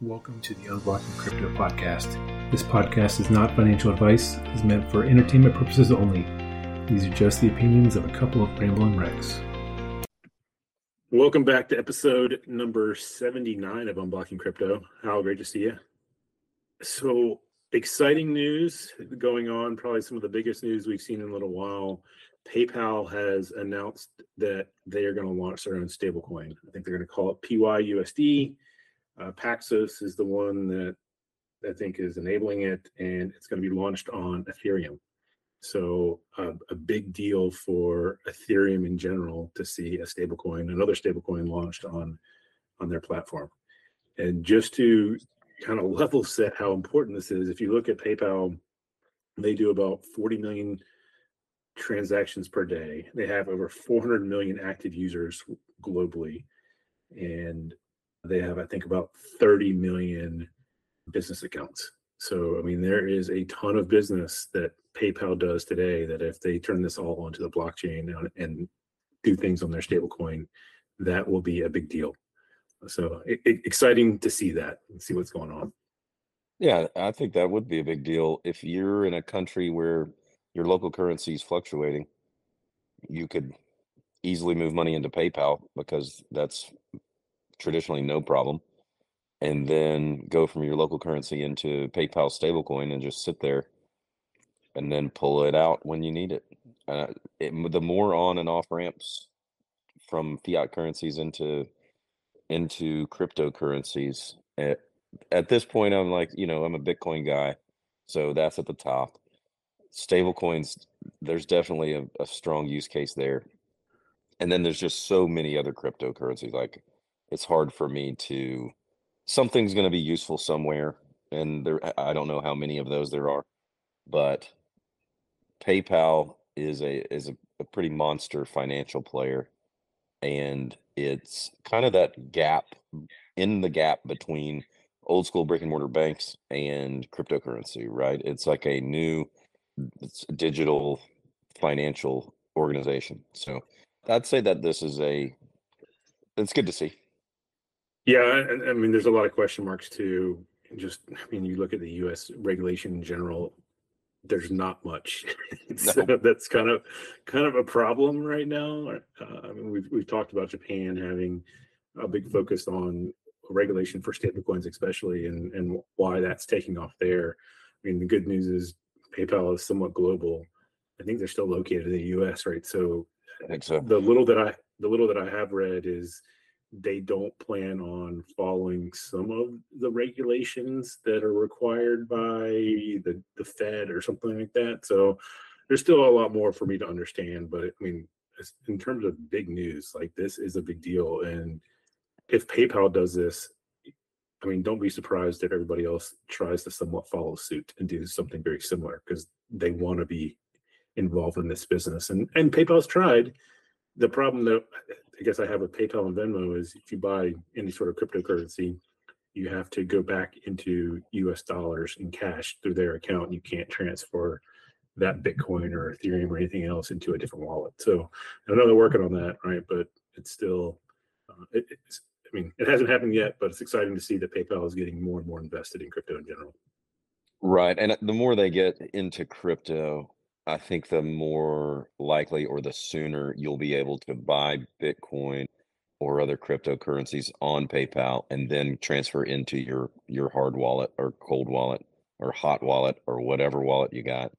Welcome to the Unblocking Crypto podcast. This podcast is not financial advice, is meant for entertainment purposes only. These are just the opinions of a couple of rambling wrecks. Welcome back to episode number 79 of Unblocking Crypto. How great to see you. So, exciting news going on, probably some of the biggest news we've seen in a little while. PayPal has announced that they are going to launch their own stablecoin. I think they're going to call it PYUSD. Uh, Paxos is the one that I think is enabling it, and it's going to be launched on Ethereum. So uh, a big deal for Ethereum in general to see a stablecoin, another stablecoin launched on on their platform. And just to kind of level set how important this is, if you look at PayPal, they do about 40 million transactions per day. They have over 400 million active users globally, and they have, I think, about 30 million business accounts. So, I mean, there is a ton of business that PayPal does today that if they turn this all onto the blockchain and do things on their stablecoin, that will be a big deal. So, it, it, exciting to see that and see what's going on. Yeah, I think that would be a big deal if you're in a country where your local currency is fluctuating. You could easily move money into PayPal because that's traditionally no problem, and then go from your local currency into PayPal stablecoin and just sit there, and then pull it out when you need it. Uh, it the more on and off ramps from fiat currencies into into cryptocurrencies. At, at this point, I'm like, you know, I'm a Bitcoin guy, so that's at the top. Stablecoins, there's definitely a, a strong use case there. And then there's just so many other cryptocurrencies. Like it's hard for me to something's going to be useful somewhere and there i don't know how many of those there are but paypal is a is a, a pretty monster financial player and it's kind of that gap in the gap between old school brick and mortar banks and cryptocurrency right? It's like a new digital financial organization so i'd say that this is a it's good to see yeah, I, I mean, there's a lot of question marks too. Just, I mean, you look at the U.S. regulation in general. There's not much, so no. that's kind of kind of a problem right now. Uh, I mean, we've we've talked about Japan having a big focus on regulation for stablecoins, especially, and and why that's taking off there. I mean, the good news is PayPal is somewhat global. I think they're still located in the U.S., right? So, I think so. The little that I the little that I have read is they don't plan on following some of the regulations that are required by the, the Fed or something like that. So there's still a lot more for me to understand. But I mean, in terms of big news, like this is a big deal. And if PayPal does this, I mean, don't be surprised if everybody else tries to somewhat follow suit and do something very similar because they want to be involved in this business. And and PayPal's tried. The problem that I guess I have with PayPal and Venmo is if you buy any sort of cryptocurrency, you have to go back into US dollars in cash through their account. You can't transfer that Bitcoin or Ethereum or anything else into a different wallet. So I know they're working on that, right? But it's still, uh, it, it's, I mean, it hasn't happened yet, but it's exciting to see that PayPal is getting more and more invested in crypto in general. Right. And the more they get into crypto, I think the more likely or the sooner you'll be able to buy Bitcoin or other cryptocurrencies on PayPal and then transfer into your your hard wallet or cold wallet or hot wallet or whatever wallet you got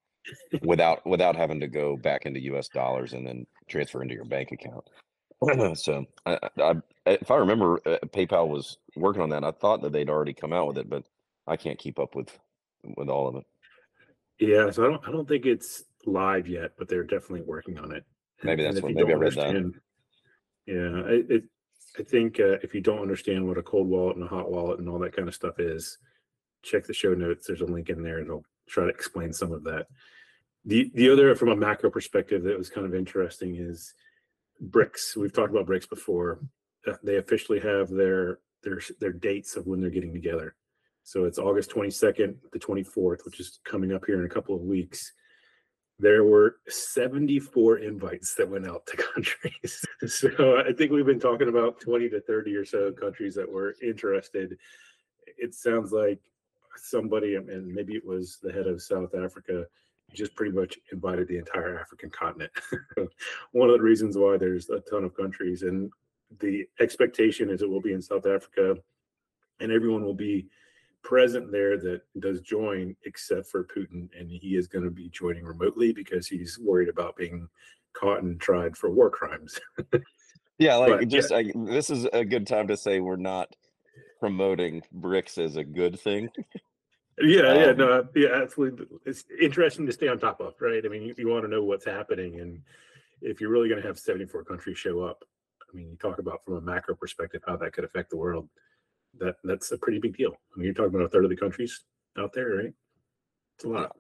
without without having to go back into US dollars and then transfer into your bank account. so, I, I, if I remember, uh, PayPal was working on that. I thought that they'd already come out with it, but I can't keep up with with all of it. Yeah, so I don't I don't think it's live yet, but they're definitely working on it. Maybe that's what maybe I read that. Yeah, it, it I think uh, if you don't understand what a cold wallet and a hot wallet and all that kind of stuff is, check the show notes. There's a link in there, and I'll try to explain some of that. The the other from a macro perspective that was kind of interesting is BRICS. We've talked about BRICS before. Uh, they officially have their their their dates of when they're getting together. So it's August 22nd, the 24th, which is coming up here in a couple of weeks there were 74 invites that went out to countries. so I think we've been talking about 20 to 30 or so countries that were interested. it sounds like somebody, and maybe it was the head of South Africa, just pretty much invited the entire African continent. One of the reasons why there's a ton of countries, and the expectation is it will be in South Africa, and everyone will be present there that does join, except for Putin, and he is going to be joining remotely because he's worried about being caught and tried for war crimes. yeah, like but, just I, this is a good time to say we're not promoting BRICS as a good thing. Yeah, um, yeah, no, yeah, absolutely. It's interesting to stay on top of, right? I mean, you, you want to know what's happening, and if you're really going to have 74 countries show up, I mean, you talk about from a macro perspective how that could affect the world. That that's a pretty big deal. I mean, you're talking about a third of the countries out there, right? It's a lot.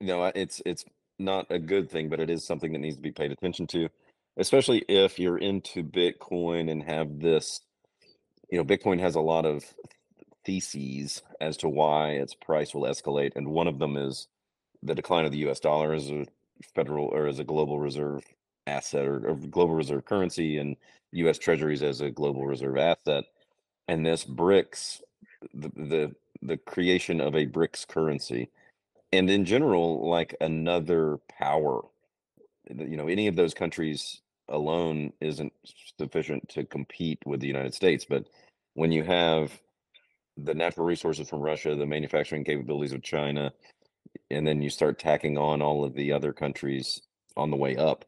No, it's it's not a good thing, but it is something that needs to be paid attention to, especially if you're into Bitcoin and have this. You know, Bitcoin has a lot of theses as to why its price will escalate, and one of them is the decline of the U.S. dollar as a federal or as a global reserve asset or, or global reserve currency, and U.S. Treasuries as a global reserve asset. And this BRICS, the the the creation of a BRICS currency, and in general, like another power. You know, any of those countries alone isn't sufficient to compete with the United States, but when you have the natural resources from Russia, the manufacturing capabilities of China, and then you start tacking on all of the other countries on the way up.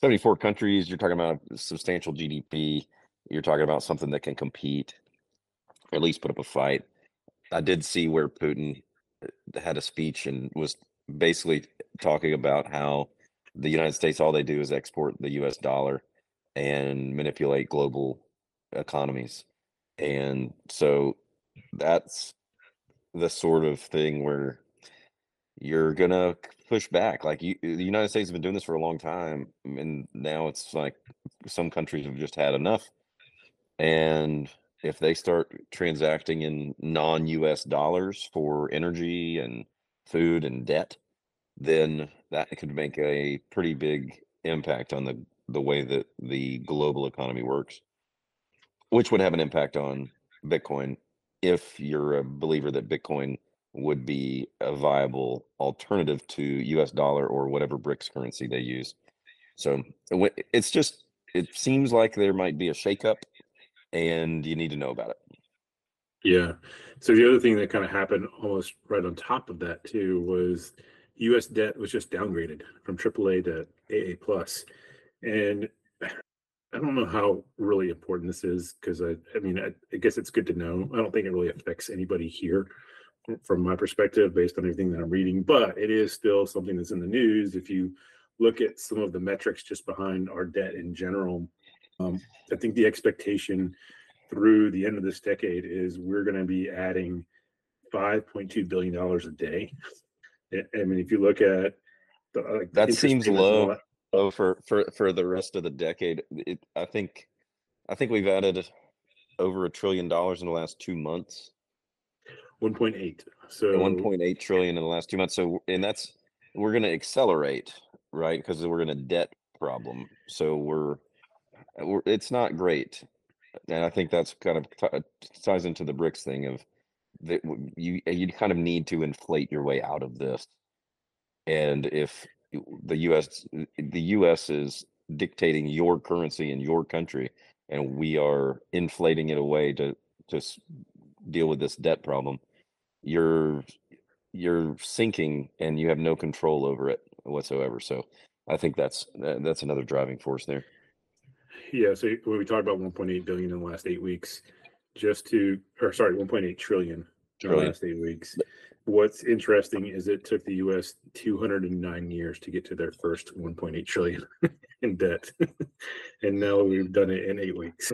74 countries, you're talking about substantial GDP. You're talking about something that can compete, or at least put up a fight. I did see where Putin uh, had a speech and was basically talking about how the United States, all they do is export the US dollar and manipulate global economies. And so that's the sort of thing where you're gonna push back. Like you, the United States has been doing this for a long time, and now it's like some countries have just had enough. And if they start transacting in non-U.S. dollars for energy and food and debt, then that could make a pretty big impact on the the way that the global economy works, which would have an impact on Bitcoin if you're a believer that Bitcoin would be a viable alternative to US dollar or whatever BRICS currency they use. So it's just, it seems like there might be a shakeup and you need to know about it. Yeah. So the other thing that kind of happened almost right on top of that too was US debt was just downgraded from AAA to AA plus. And I don't know how really important this is because I, I mean, I, I, guess it's good to know. I don't think it really affects anybody here from my perspective based on everything that I'm reading, but it is still something that's in the news. If you look at some of the metrics just behind our debt in general, um, I think the expectation through the end of this decade is we're going to be adding $5.2 billion a day. I mean, if you look at the, like, that seems low. Oh, for for for the rest of the decade, it, I think, I think we've added over a trillion dollars in the last two months. One point eight. So one point eight trillion in the last two months. So and that's we're going to accelerate, right? Because we're in a debt problem. So we're Uh, it's not great, and I think that's kind of t- uh, ties into the BRICS thing of that you uh, you kind of need to inflate your way out of this. And if the U.S. the U.S. is dictating your currency in your country, and we are inflating it away to to deal with this debt problem. You're you're sinking, and you have no control over it whatsoever. So, I think that's that's another driving force there. Yeah. So when we talked about 1.8 billion in the last eight weeks, just to or sorry, 1.8 trillion in the last eight weeks what's interesting is it took the U.S. 209 years to get to their first 1.8 trillion in debt, and now we've done it in eight weeks.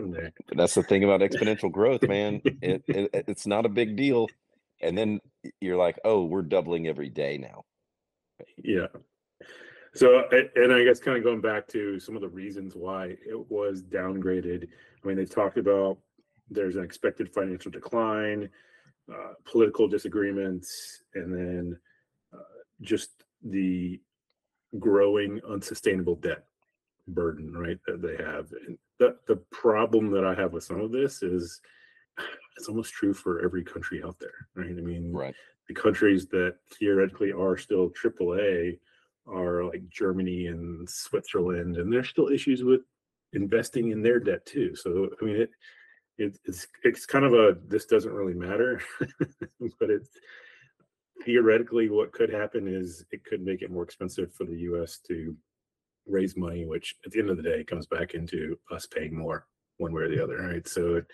That's the thing about exponential growth, man. It, it, it's not a big deal, and then you're like, oh, we're doubling every day now. Yeah. So, and I guess kind of going back to some of the reasons why it was downgraded. I mean, they talked about there's an expected financial decline uh, political disagreements, and then uh, just the growing unsustainable debt burden, right? That they have. And the the problem that I have with some of this is, it's almost true for every country out there, right? I mean, Right. the countries that theoretically are still AAA are like Germany and Switzerland, and there's still issues with investing in their debt too. So I mean, it, it it's it's kind of a this doesn't really matter, but it's theoretically what could happen is it could make it more expensive for the U.S. to raise money, which at the end of the day comes back into us paying more one way or the other, right? So it,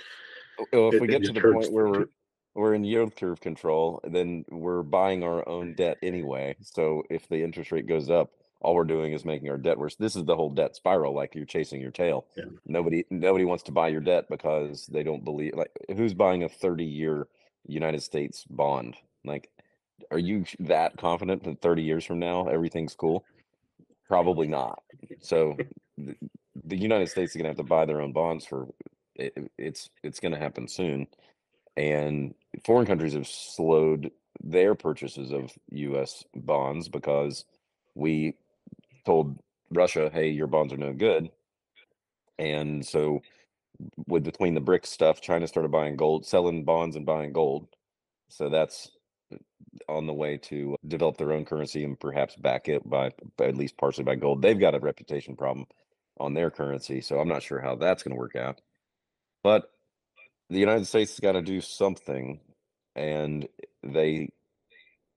Well, if it, we get to the point where we're we're in yield curve control, then we're buying our own debt anyway. So if the interest rate goes up, all we're doing is making our debt worse. This is the whole debt spiral, like you're chasing your tail. Yeah. Nobody nobody wants to buy your debt because they don't believe like who's buying a 30 year United States bond? Like are you that confident that 30 years from now everything's cool? Probably not. So the, the United States is going to have to buy their own bonds for it, it's it's going to happen soon and foreign countries have slowed their purchases of US bonds because we told Russia, "Hey, your bonds are no good." And so with between the BRICS stuff, China started buying gold, selling bonds and buying gold. So that's uh, on the way to develop their own currency and perhaps back it by, by at least partially by gold. They've got a reputation problem on their currency, so I'm not sure how that's going to work out. But the United States has got to do something, and they,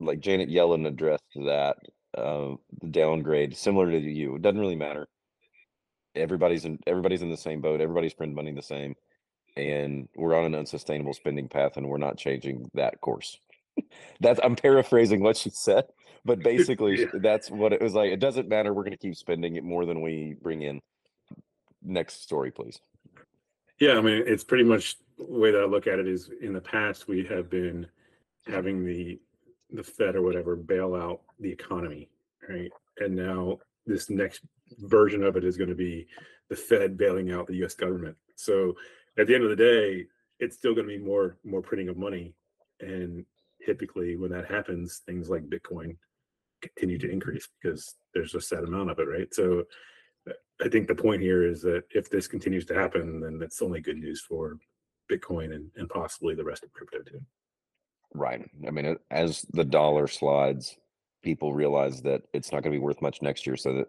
like Janet Yellen addressed that uh, the downgrade, similar to you. It doesn't really matter. Everybody's in everybody's in the same boat. Everybody's printing money the same, and we're on an unsustainable spending path, and we're not changing that course. that's I'm paraphrasing what she said, but basically Yeah. that's what it was like. It doesn't matter. We're going to keep spending it more than we bring in. Next story, please. Yeah, I mean, it's pretty much the way that I look at it is in the past we have been having the the Fed or whatever bail out the economy, right? And now this next version of it is going to be the Fed bailing out the U.S. government. So at the end of the day, it's still going to be more more printing of money, and typically when that happens, things like Bitcoin continue to increase because there's a set amount of it, right? So I think the point here is that if this continues to happen, then that's only good news for Bitcoin and, and possibly the rest of crypto too. Right. I mean, as the dollar slides, people realize that it's not going to be worth much next year, so that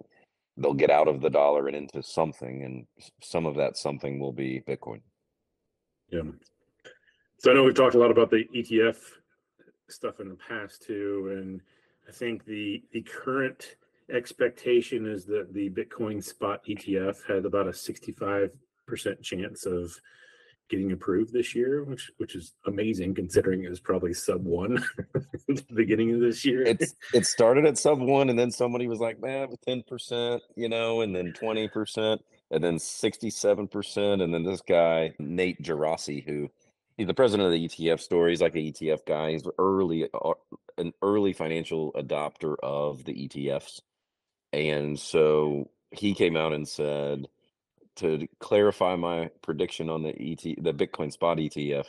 they'll get out of the dollar and into something, and some of that something will be Bitcoin. Yeah. So I know we've talked a lot about the ETF stuff in the past too, and I think the the current expectation is that the Bitcoin spot ETF had about a 65% chance of getting approved this year, which which is amazing considering it was probably sub one at the beginning of this year. It's it started at sub one, and then somebody was like, "Man, ten percent," you know, and then twenty percent, and then sixty-seven percent, and then this guy Nate Geraci, who he's the president of the ETF store. He's like an ETF guy. He's early, uh, an early financial adopter of the ETFs, and so he came out and said to clarify my prediction on the ET, the Bitcoin spot ETF.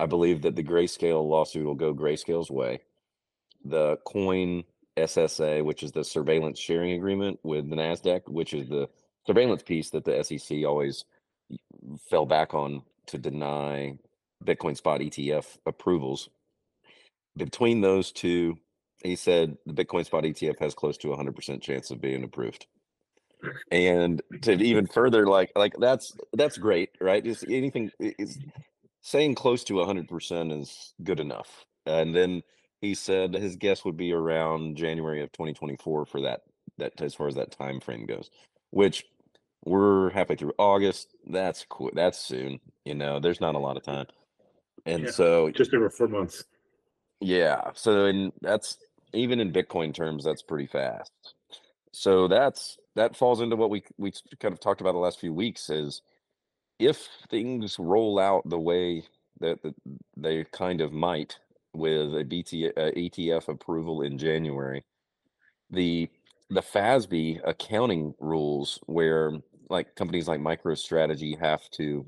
I believe that the grayscale lawsuit will go grayscale's way the coin SSA, which is the surveillance sharing agreement with the NASDAQ, which is the surveillance piece that the SEC always fell back on to deny Bitcoin spot ETF approvals. Between those two, he said the Bitcoin spot ETF has close to a 100% chance of being approved. And to even further, like, like that's that's great, right? Just anything is saying close to 100% is good enough. And then he said his guess would be around January of 2024 for that that as far as that time frame goes, which we're halfway through August. That's cool. That's soon. You know, there's not a lot of time. And Yeah. so Just over four months. yeah, so and that's even in Bitcoin terms, that's pretty fast. So that's that falls into what we we kind of talked about the last few weeks is if things roll out the way that, that they kind of might with a BT uh, ETF approval in January, the the FASB accounting rules where like companies like MicroStrategy have to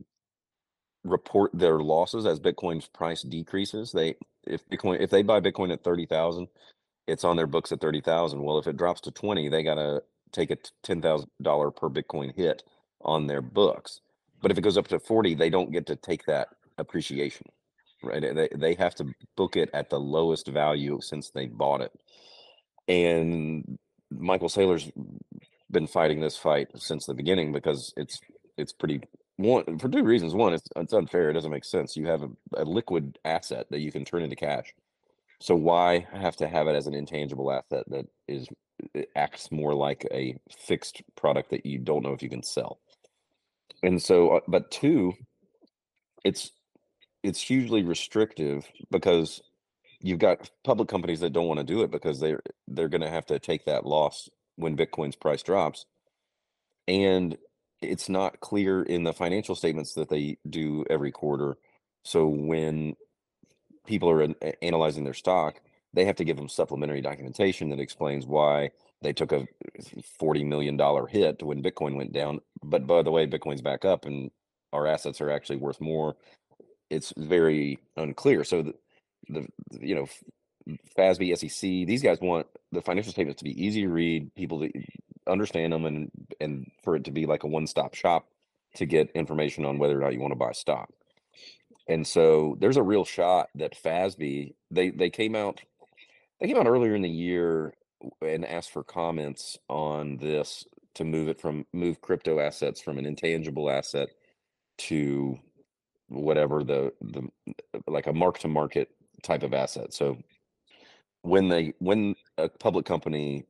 report their losses as Bitcoin's price decreases. They if Bitcoin if they buy Bitcoin at thirty thousand, it's on their books at thirty thousand. Well, if it drops to twenty, they gotta take a ten thousand dollar per Bitcoin hit on their books. But if it goes up to forty, they don't get to take that appreciation, right? They they have to book it at the lowest value since they bought it. And Michael Saylor's been fighting this fight since the beginning because it's it's pretty one for two reasons. One, it's it's unfair. It doesn't make sense. You have a, a liquid asset that you can turn into cash. So why have to have it as an intangible asset that is acts more like a fixed product that you don't know if you can sell? And so, uh, but two, it's it's hugely restrictive because you've got public companies that don't want to do it because they're they're going to have to take that loss when Bitcoin's price drops. And it's not clear in the financial statements that they do every quarter. So when people are analyzing their stock, they have to give them supplementary documentation that explains why they took a $40 million hit when Bitcoin went down. But by the way, Bitcoin's back up and our assets are actually worth more. It's very unclear. So the, the you know, FASB, SEC, these guys want the financial statements to be easy to read, people to understand them, and and for it to be like a one stop shop to get information on whether or not you want to buy stock. And so there's a real shot that FASB they they came out they came out earlier in the year and asked for comments on this to move it from move crypto assets from an intangible asset to whatever the the like a mark to market type of asset. So when they when a public company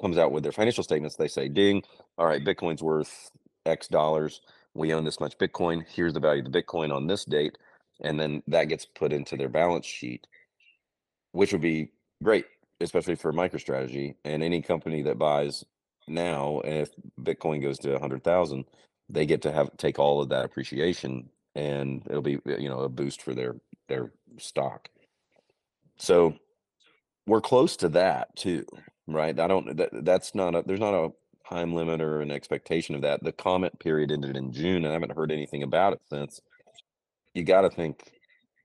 comes out with their financial statements, they say, "Ding, all right, Bitcoin's worth X dollars. We own this much Bitcoin. Here's the value of the Bitcoin on this date," and then that gets put into their balance sheet, which would be great, especially for MicroStrategy and any company that buys now. If Bitcoin goes to a hundred thousand, they get to have take all of that appreciation, and it'll be you know a boost for their their stock. So we're close to that too, right? I don't. That, that's not a. There's not a time limit or an expectation of that. The comment period ended in June, and I haven't heard anything about it since. You got to think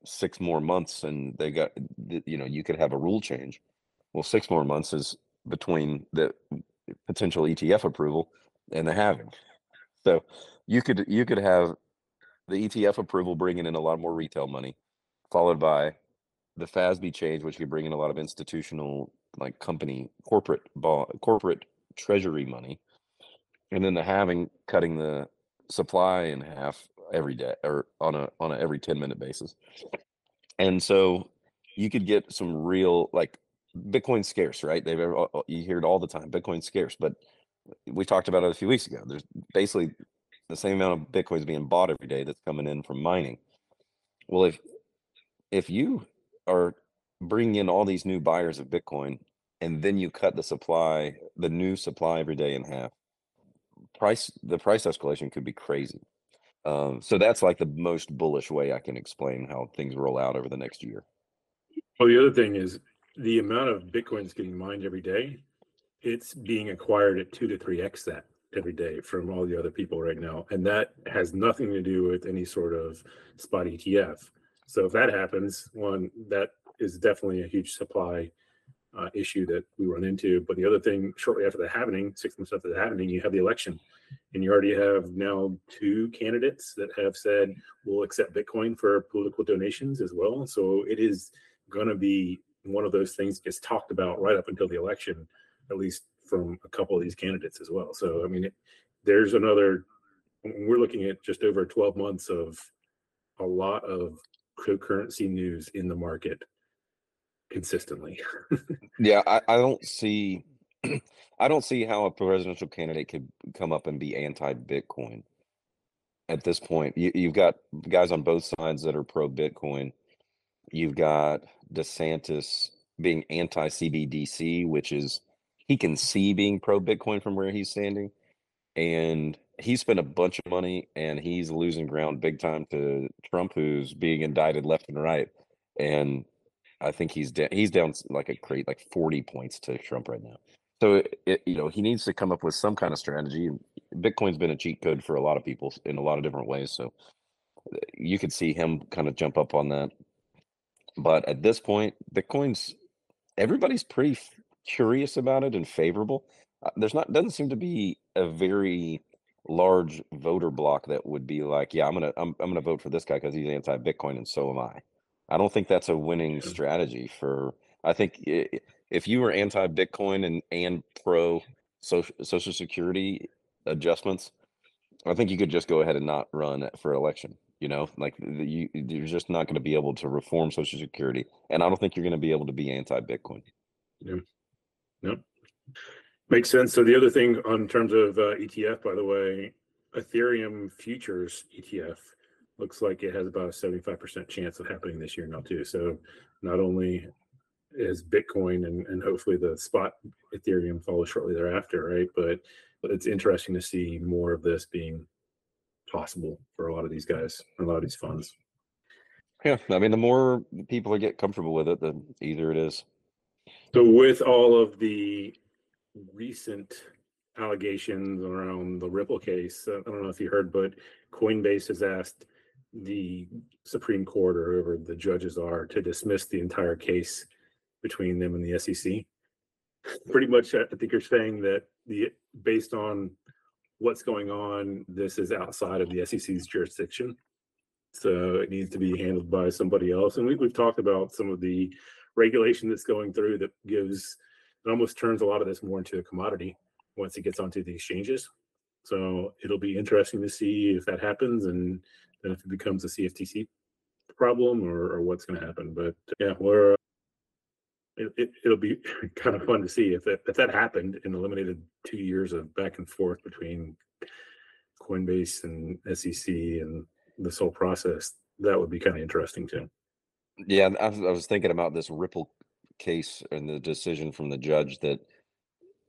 six more months, and they got. You know, you could have a rule change. Well, six more months is between the potential ETF approval and the halving. So you could you could have the ETF approval bringing in a lot more retail money, followed by the FASB change, which could bring in a lot of institutional, like company, corporate, corporate treasury money, and then the halving cutting the supply in half every day or on a on a every 10 minute basis. And so you could get some real like Bitcoin's scarce, right? They've ever, you hear it all the time. Bitcoin's scarce, but we talked about it a few weeks ago. There's basically the same amount of Bitcoins being bought every day that's coming in from mining. Well, if if you are bringing in all these new buyers of Bitcoin, and then you cut the supply, the new supply every day in half. Price the price escalation could be crazy. Um, so that's like the most bullish way I can explain how things roll out over the next year. Well, the other thing is the amount of Bitcoins getting mined every day. It's being acquired at two to three x that every day from all the other people right now, and that has nothing to do with any sort of spot ETF. So if that happens, one that is definitely a huge supply uh, issue that we run into. But the other thing, shortly after that happening, six months after that happening, you have the election, and you already have now two candidates that have said we'll accept Bitcoin for political donations as well. So it is going to be one of those things gets talked about right up until the election, at least from a couple of these candidates as well. So I mean, it, there's another. We're looking at just over 12 months of a lot of cryptocurrency news in the market consistently. yeah, I, I don't see I don't see how a presidential candidate could come up and be anti-Bitcoin at this point. You, you've got guys on both sides that are pro-Bitcoin. You've got DeSantis being anti-CBDC, which is he can see being pro-Bitcoin from where he's standing, and he spent a bunch of money and he's losing ground big time to Trump, who's being indicted left and right. And I think he's down. He's down like a crate, like forty points to Trump right now. So it, you know he needs to come up with some kind of strategy. Bitcoin's been a cheat code for a lot of people in a lot of different ways. So uh, you could see him kind of jump up on that. But at this point, Bitcoin's everybody's pretty curious about it and favorable. Uh, there's not doesn't seem to be a very large voter block that would be like, yeah, I'm gonna I'm I'm gonna vote for this guy because he's anti-Bitcoin and so am I. I don't think that's a winning strategy for. I think i- if you were anti-Bitcoin and and pro social social security adjustments, I think you could just go ahead and not run for election. You know, like the- you you're just not going to be able to reform social security, and I don't think you're going to be able to be anti-Bitcoin. Yeah, Yep. Makes sense. So the other thing on terms of uh, ETF, by the way, Ethereum futures ETF looks like it has about a 75% chance of happening this year now too. So not only is Bitcoin and, and hopefully the spot Ethereum follows shortly thereafter, right? But it's interesting to see more of this being possible for a lot of these guys, a lot of these funds. Yeah, I mean, the more people get comfortable with it, the easier it is. So with all of the recent allegations around the Ripple case, I don't know if you heard, but Coinbase has asked the Supreme Court or whoever the judges are to dismiss the entire case between them and the SEC. Pretty much, I think you're saying that the based on what's going on, this is outside of the SEC's jurisdiction. So it needs to be handled by somebody else. And we, we've talked about some of the regulation that's going through that gives it almost turns a lot of this more into a commodity once it gets onto the exchanges. So it'll be interesting to see if that happens and then if it becomes a CFTC problem or, or what's going to happen. But yeah, we're uh, it, it, it'll be kind of fun to see if that if that happened and eliminated two years of back and forth between Coinbase and SEC and this whole process. That would be kind of interesting too. Yeah, I, was- thinking about this Ripple case and the decision from the judge that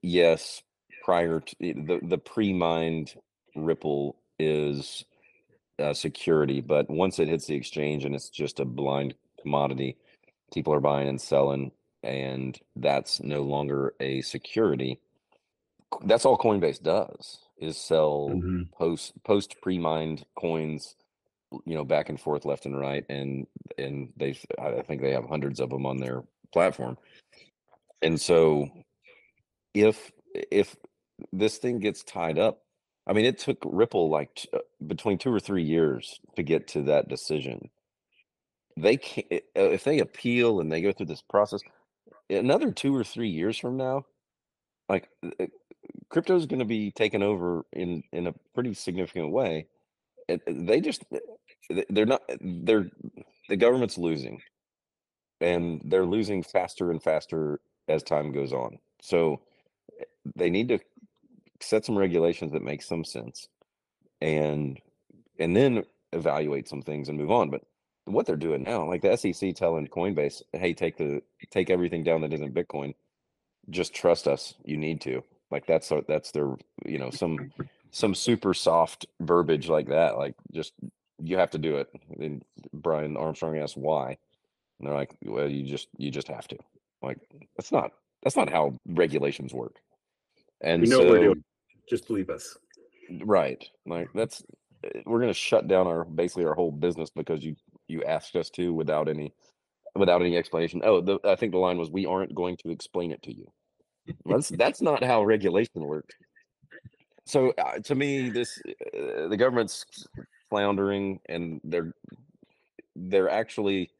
yes, prior to the the pre-mined Ripple is uh, security, but once it hits the exchange and it's just a blind commodity, people are buying and selling, and that's no longer a security. That's all Coinbase does is sell Mhm. post post pre-mined coins you know back and forth left and right and and they i think they have hundreds of them on their platform and so if if this thing gets tied up i mean it took ripple like t- uh, between two or three years to get to that decision. They can't, uh, if they appeal and they go through this process another two or three years from now like uh, uh, crypto is going to be taken over in in a pretty significant way they just they're not they're the government's losing and they're losing faster and faster as time goes on. So they need to set some regulations that make some sense and and then evaluate some things and move on but what they're doing now like the sec telling coinbase hey take the take everything down that isn't bitcoin. Just trust us. You need to. Like that's our- that's their you know some some super soft verbiage like that like just you have to do it. And brian armstrong asked why and they're like well you just you just have to. Like that's not that's not how regulations work. And We know so what we're doing. Just believe us. right like that's uh, we're going to shut down our basically our whole business because you you asked us to without any without any explanation. Oh the, i think the line was we aren't going to explain it to you. That's that's not how regulation works. So uh, to me this uh, the government's floundering and they're they're actually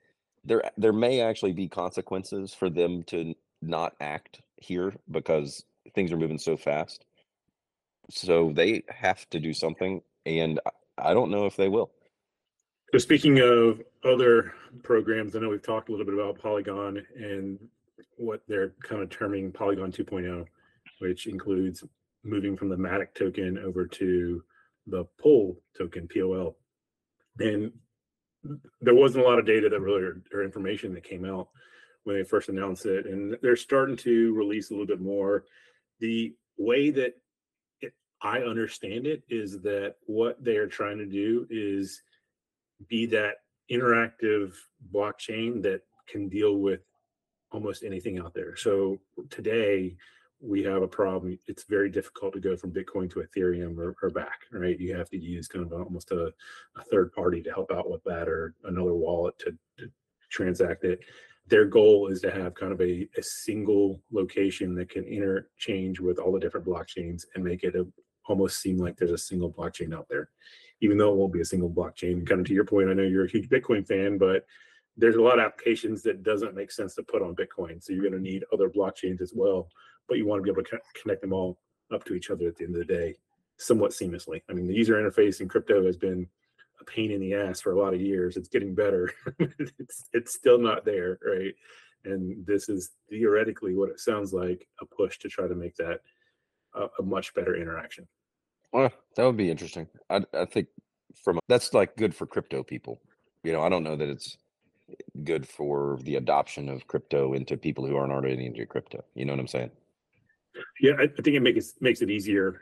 there there may actually be consequences for them to not act here because things are moving so fast so they have to do something and I- don't know if they will So speaking of other programs, I know we've talked a little bit about Polygon and what they're kind of terming Polygon 2.0, which includes moving from the Matic token over to the POL token, POL. And there wasn't a lot of data that really or, or information that came out when they first announced it. And they're starting to release a little bit more. The way that I understand it is that what they are trying to do is be that interactive blockchain that can deal with almost anything out there. So today we have a problem. It's very difficult to go from Bitcoin to Ethereum or, or back, right? You have to use kind of almost a, a third party to help out with that or another wallet to, to transact it. Their goal is to have kind of a, a single location that can interchange with all the different blockchains and make it a almost seem like there's a single blockchain out there, even though it won't be a single blockchain. Kind of to your point, I know you're a huge Bitcoin fan, but there's a lot of applications that doesn't make sense to put on Bitcoin. So you're going to need other blockchains as well, but you want to be able to connect them all up to each other at the end of the day, somewhat seamlessly. I mean, the user interface in crypto has been a pain in the ass for a lot of years. It's getting better. it's it's still not there, right? And this is theoretically what it sounds like a push to try to make that a, a much better interaction. Well, that would be interesting. I I think from that's like good for crypto people. You know, I don't know that it's good for the adoption of crypto into people who aren't already into crypto. You know what I'm saying? Yeah, I, I think it makes makes it easier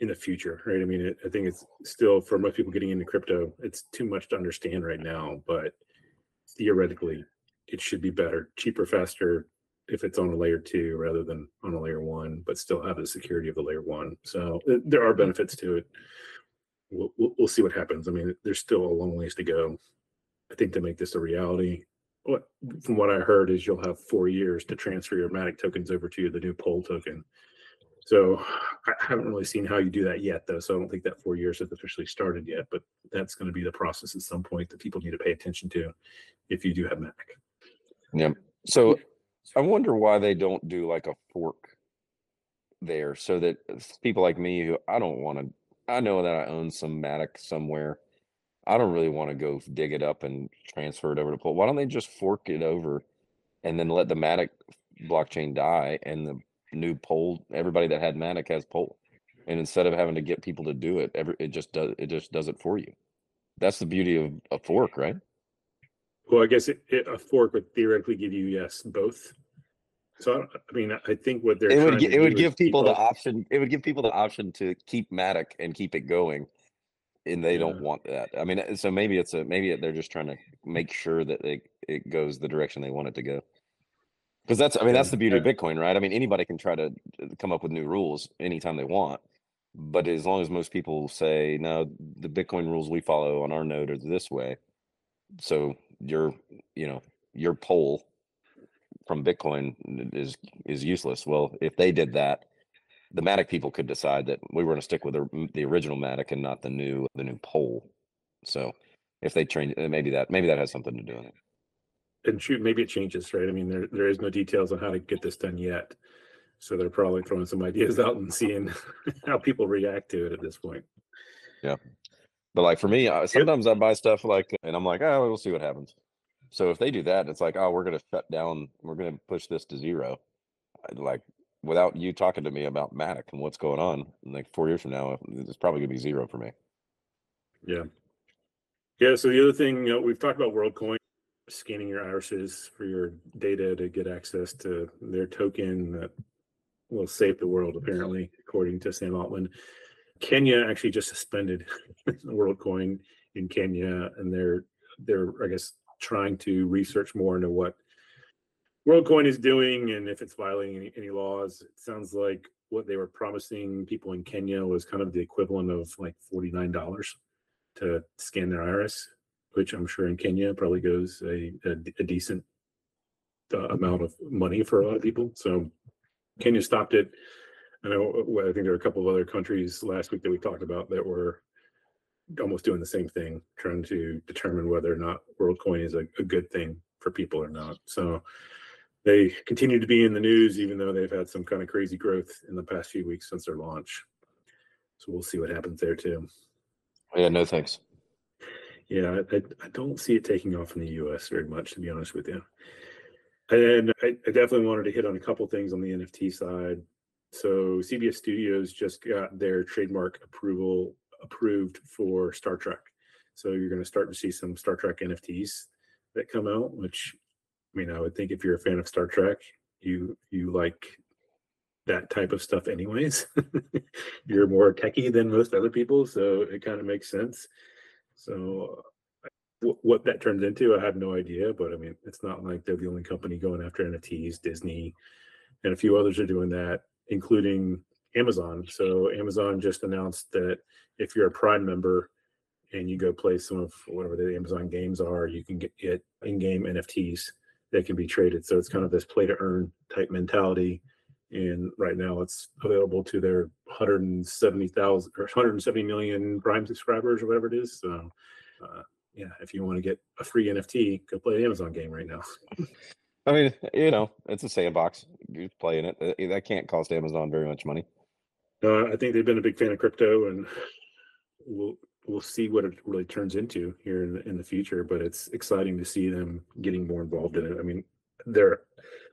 in the future, right? I mean, it, I think it's still for most people getting into crypto, it's too much to understand right now, but theoretically, it should be better, cheaper, faster if it's on a layer two rather than on a layer one, but still have the security of the layer one. So uh, there are benefits to it. We'll, we'll, we'll see what happens. I mean, there's still a long ways to go. I think to make this a reality, what from what I heard is you'll have four years to transfer your Matic tokens over to the new Pol token. So I haven't really seen how you do that yet, though. So I don't think that four years has officially started yet. But that's going to be the process at some point that people need to pay attention to if you do have Matic. Yeah. So I wonder why they don't do like a fork there so that people like me who I don't want to I know that I own some Matic somewhere. I don't really want to go dig it up and transfer it over to Pol. Why don't they just fork it over and then let the Matic blockchain die and the new Pol everybody that had Matic has Pol. And instead of having to get people to do it, every it just does it just does it for you. That's the beauty of a fork, right? Well, I guess it, it, a fork would theoretically give you yes both. So I mean, I think what they're it would it would give people the option. It would give people the option to keep Matic and keep it going, and they yeah. don't want that. I mean, so maybe it's a maybe they're just trying to make sure that it it goes the direction they want it to go. Because that's I mean that's the beauty of Bitcoin, right? I mean anybody can try to come up with new rules anytime they want, but as long as most people say no, the Bitcoin rules we follow on our node are this way, so your you know your poll from Bitcoin is is useless. Well, if they did that, the Matic people could decide that we were going to stick with the, the original Matic and not the new the new Pol So if they change, uh, maybe that maybe that has something to do with it. And shoot, maybe it changes, right? I mean, there there is no details on how to get this done yet, so they're probably throwing some ideas out and seeing how people react to it at this point. Yeah, but like for me, I, sometimes I buy stuff like, and I'm like, oh, we'll see what happens. So if they do that, it's like, oh, we're going to shut down, we're going to push this to zero. Like without you talking to me about Matic and what's going on, like four years from now, it's probably going to be zero for me. Yeah. Yeah. So the other thing, you know, we've talked about WorldCoin scanning your irises for your data to get access to their token that will save the world, apparently, according to Sam Altman. Kenya actually just suspended WorldCoin in Kenya, and they're they're I guess trying to research more into what WorldCoin is doing and if it's violating any, any laws. It sounds like what they were promising people in Kenya was kind of the equivalent of like $49 to scan their iris, which I'm sure in Kenya probably goes a, a, a decent uh, amount of money for a lot of people. So Kenya stopped it. I know, uh, I think there are a couple of other countries last week that we talked about that were almost doing the same thing, trying to determine whether or not WorldCoin is a, a good thing for people or not. So they continue to be in the news, even though they've had some kind of crazy growth in the past few weeks since their launch. So we'll see what happens there too. Yeah, no thanks. Yeah, I, I don't see it taking off in the U.S. very much, to be honest with you. And I, I definitely wanted to hit on a couple things on the NFT side. So CBS Studios just got their trademark approval approved for Star Trek. So you're going to start to see some Star Trek NFTs that come out, which I mean, I would think if you're a fan of Star Trek, you you like that type of stuff anyways. you're more techie than most other people, so it kind of makes sense. So what that turns into, I have no idea, but I mean, it's not like they're the only company going after NFTs. Disney and a few others are doing that, including Amazon. So Amazon just announced that if you're a Prime member and you go play some of whatever the Amazon games are, you can get, in-game NFTs that can be traded. So it's kind of this play to earn type mentality. and right now it's available to their 170,000 or 170 million Prime subscribers or whatever it is. So, uh, yeah, if you want to get a free NFT, go play an Amazon game right now. I mean, you know, it's a sandbox. You're playing it. That can't cost Amazon very much money. Uh, I think they've been a big fan of crypto, and we'll we'll see what it really turns into here in the, in the future. But it's exciting to see them getting more involved in it. I mean, their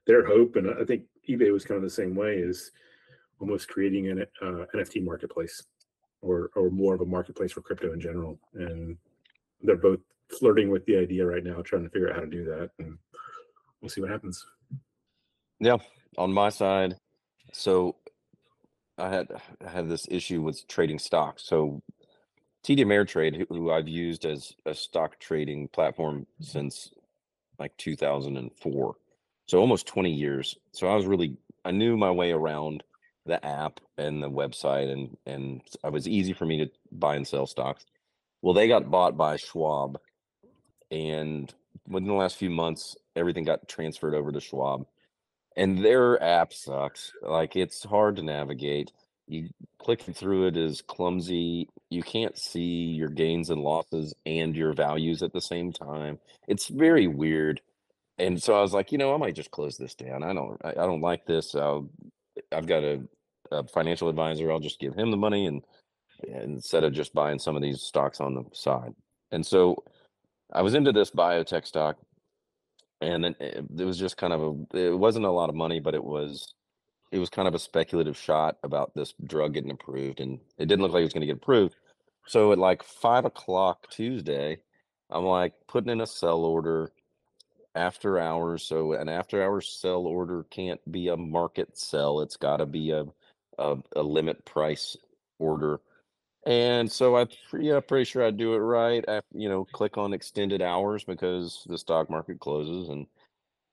their hope, and I think eBay was kind of the same way, is almost creating an uh, NFT marketplace, or or more of a marketplace for crypto in general. And they're both flirting with the idea right now, trying to figure out how to do that, and we'll see what happens. Yeah, on my side, so I had I had this issue with trading stocks. So TD Ameritrade, who I've used as a stock trading platform since like 2004, so almost 20 years. So I was really I knew my way around the app and the website, and and it was easy for me to buy and sell stocks. Well, they got bought by Schwab, and within the last few months, everything got transferred over to Schwab and their app sucks. Like it's hard to navigate. You clicking through it is clumsy. You can't see your gains and losses and your values at the same time. It's very weird. And so I was like, you know, I might just close this down. I don't, I, I don't like this. I'll, I've got a, a financial advisor. I'll just give him the money and, and instead of just buying some of these stocks on the side. And so I was into this biotech stock and then it, it was just kind of a it wasn't a lot of money but it was it was kind of a speculative shot about this drug getting approved and it didn't look like it was going to get approved. So at like five o'clock tuesday i'm like putting in a sell order after hours so an after hours sell order can't be a market sell it's got to be a, a, a limit price order and so I, yeah, pretty sure I'd do it right. I, you know, click on extended hours because the stock market closes, and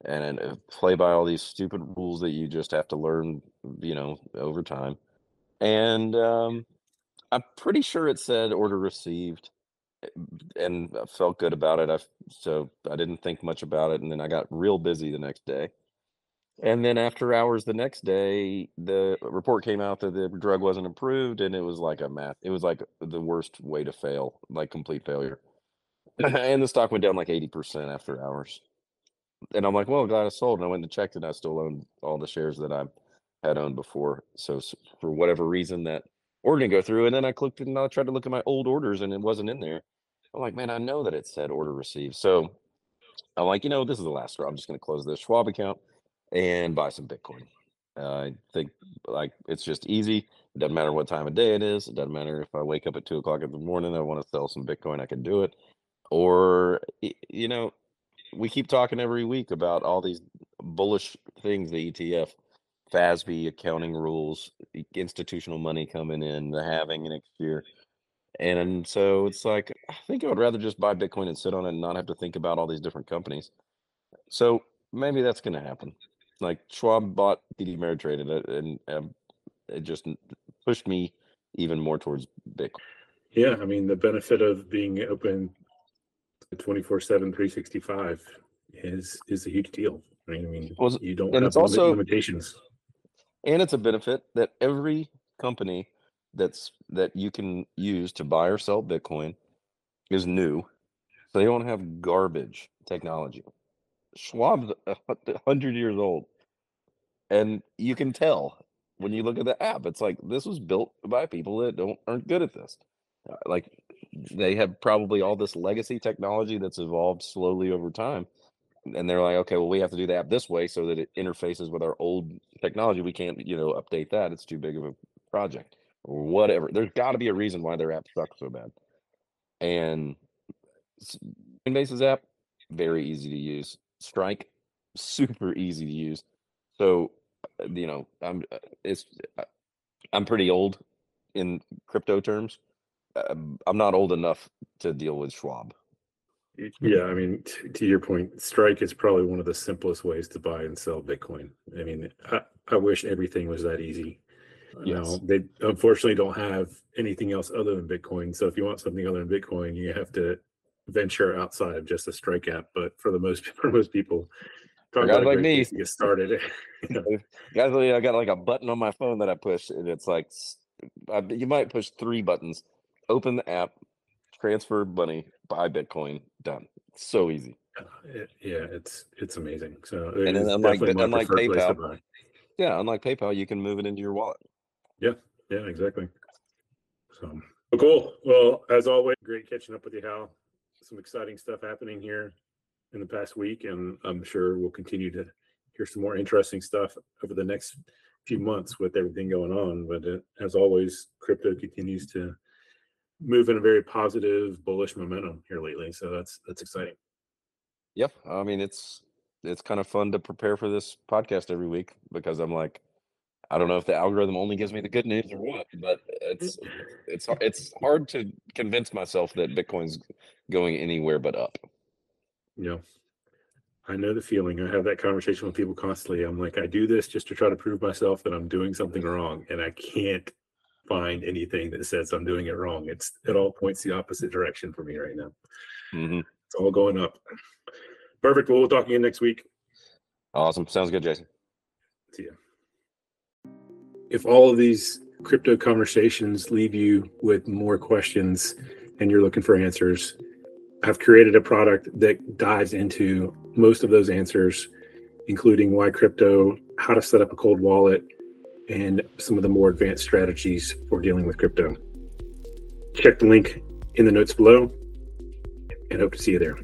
and uh, play by all these stupid rules that you just have to learn, you know, over time. And um, I'm pretty sure it said order received, eh, and I felt good about it. I so I didn't think much about it, and then I got real busy the next day. And then after hours the next day, the report came out that the drug wasn't approved, and it was like a math. It was like the worst way to fail, like complete failure. and the stock went down like eighty percent after hours. And I'm like, well, glad I sold. And I went and checked, and I still own all the shares that I had owned before. So for whatever reason, that order didn't go through. And then I clicked and I tried to look at my old orders, and it wasn't in there. I'm like, man, I know that it said order received. So I'm like, you know, this is the last straw. I'm just going to close this Schwab account and buy some Bitcoin. Uh, I think like it's just easy. It doesn't matter what time of day it is. It doesn't matter if I wake up at two o'clock in the morning. I want to sell some Bitcoin. I can do it. Or you know, we keep talking every week about all these bullish things. The ETF, FASB accounting rules, institutional money coming in, the halving next year. And so it's like I think I would rather just buy Bitcoin and sit on it and not have to think about all these different companies. So maybe that's going to happen. Like Schwab bought TD Ameritrade, and, and, and it just pushed me even more towards Bitcoin. Yeah, I mean the benefit of being open 24 7 365 is is a huge deal. I mean well, you don't and it's also limitations. And it's a benefit that every company that's that you can use to buy or sell bitcoin is new. So they don't have garbage technology Schwab's hundred years old, and you can tell when you look at the app. It's like this was built by people that don't aren't good at this. Uh, like they have probably all this legacy technology that's evolved slowly over time, and they're like, okay, well, we have to do the app this way so that it interfaces with our old technology. We can't, you know, update that. It's too big of a project or whatever. There's got to be a reason why their app sucks so bad. And Coinbase's app very easy to use. Strike, super easy to use. So, uh, you know, I'm uh, it's uh, I'm pretty old in crypto terms. I'm not old enough to deal with Schwab. Yeah, I mean, t- to your point, Strike is probably one of the simplest ways to buy and sell Bitcoin. I mean, I, I wish everything was that easy. Yes. No, they unfortunately don't have anything else other than Bitcoin. So if you want something other than Bitcoin, you have to venture outside of just a strike app. But for the most for most people, guys like me, get started. guys, I got like a button on my phone that I push, and it's like I, you might push three buttons. Open the app, transfer money, buy Bitcoin, done. so easy. It, yeah, it's it's amazing. So and then unlike unlike PayPal, yeah, unlike PayPal, you can move it into your wallet. Yeah, yeah, exactly. So well, cool. Well, as always, great catching up with you, Hal. Some exciting stuff happening here in the past week, and I'm sure we'll continue to hear some more interesting stuff over the next few months with everything going on. But it, uh, as always, crypto continues to move in a very positive, bullish momentum here lately. So that's that's exciting. Yep, I mean it's it's kind of fun to prepare for this podcast every week because I'm like, I don't know if the algorithm only gives me the good news or what, but it's it's it's hard to convince myself that Bitcoin's going anywhere but up. Yeah. I know the feeling. I have that conversation with people constantly. I'm like, I do this just to try to prove myself that I'm doing something wrong, and I can't find anything that says I'm doing it wrong. It's it all points the opposite direction for me right now. Mm-hmm. It's all going up. Perfect. Well, we'll talk again next week. Awesome. Sounds good, Jason. See ya. If all of these crypto conversations leave you with more questions and you're looking for answers, I've created a product that dives into most of those answers, including why crypto, how to set up a cold wallet, and some of the more advanced strategies for dealing with crypto. Check the link in the notes below and hope to see you there.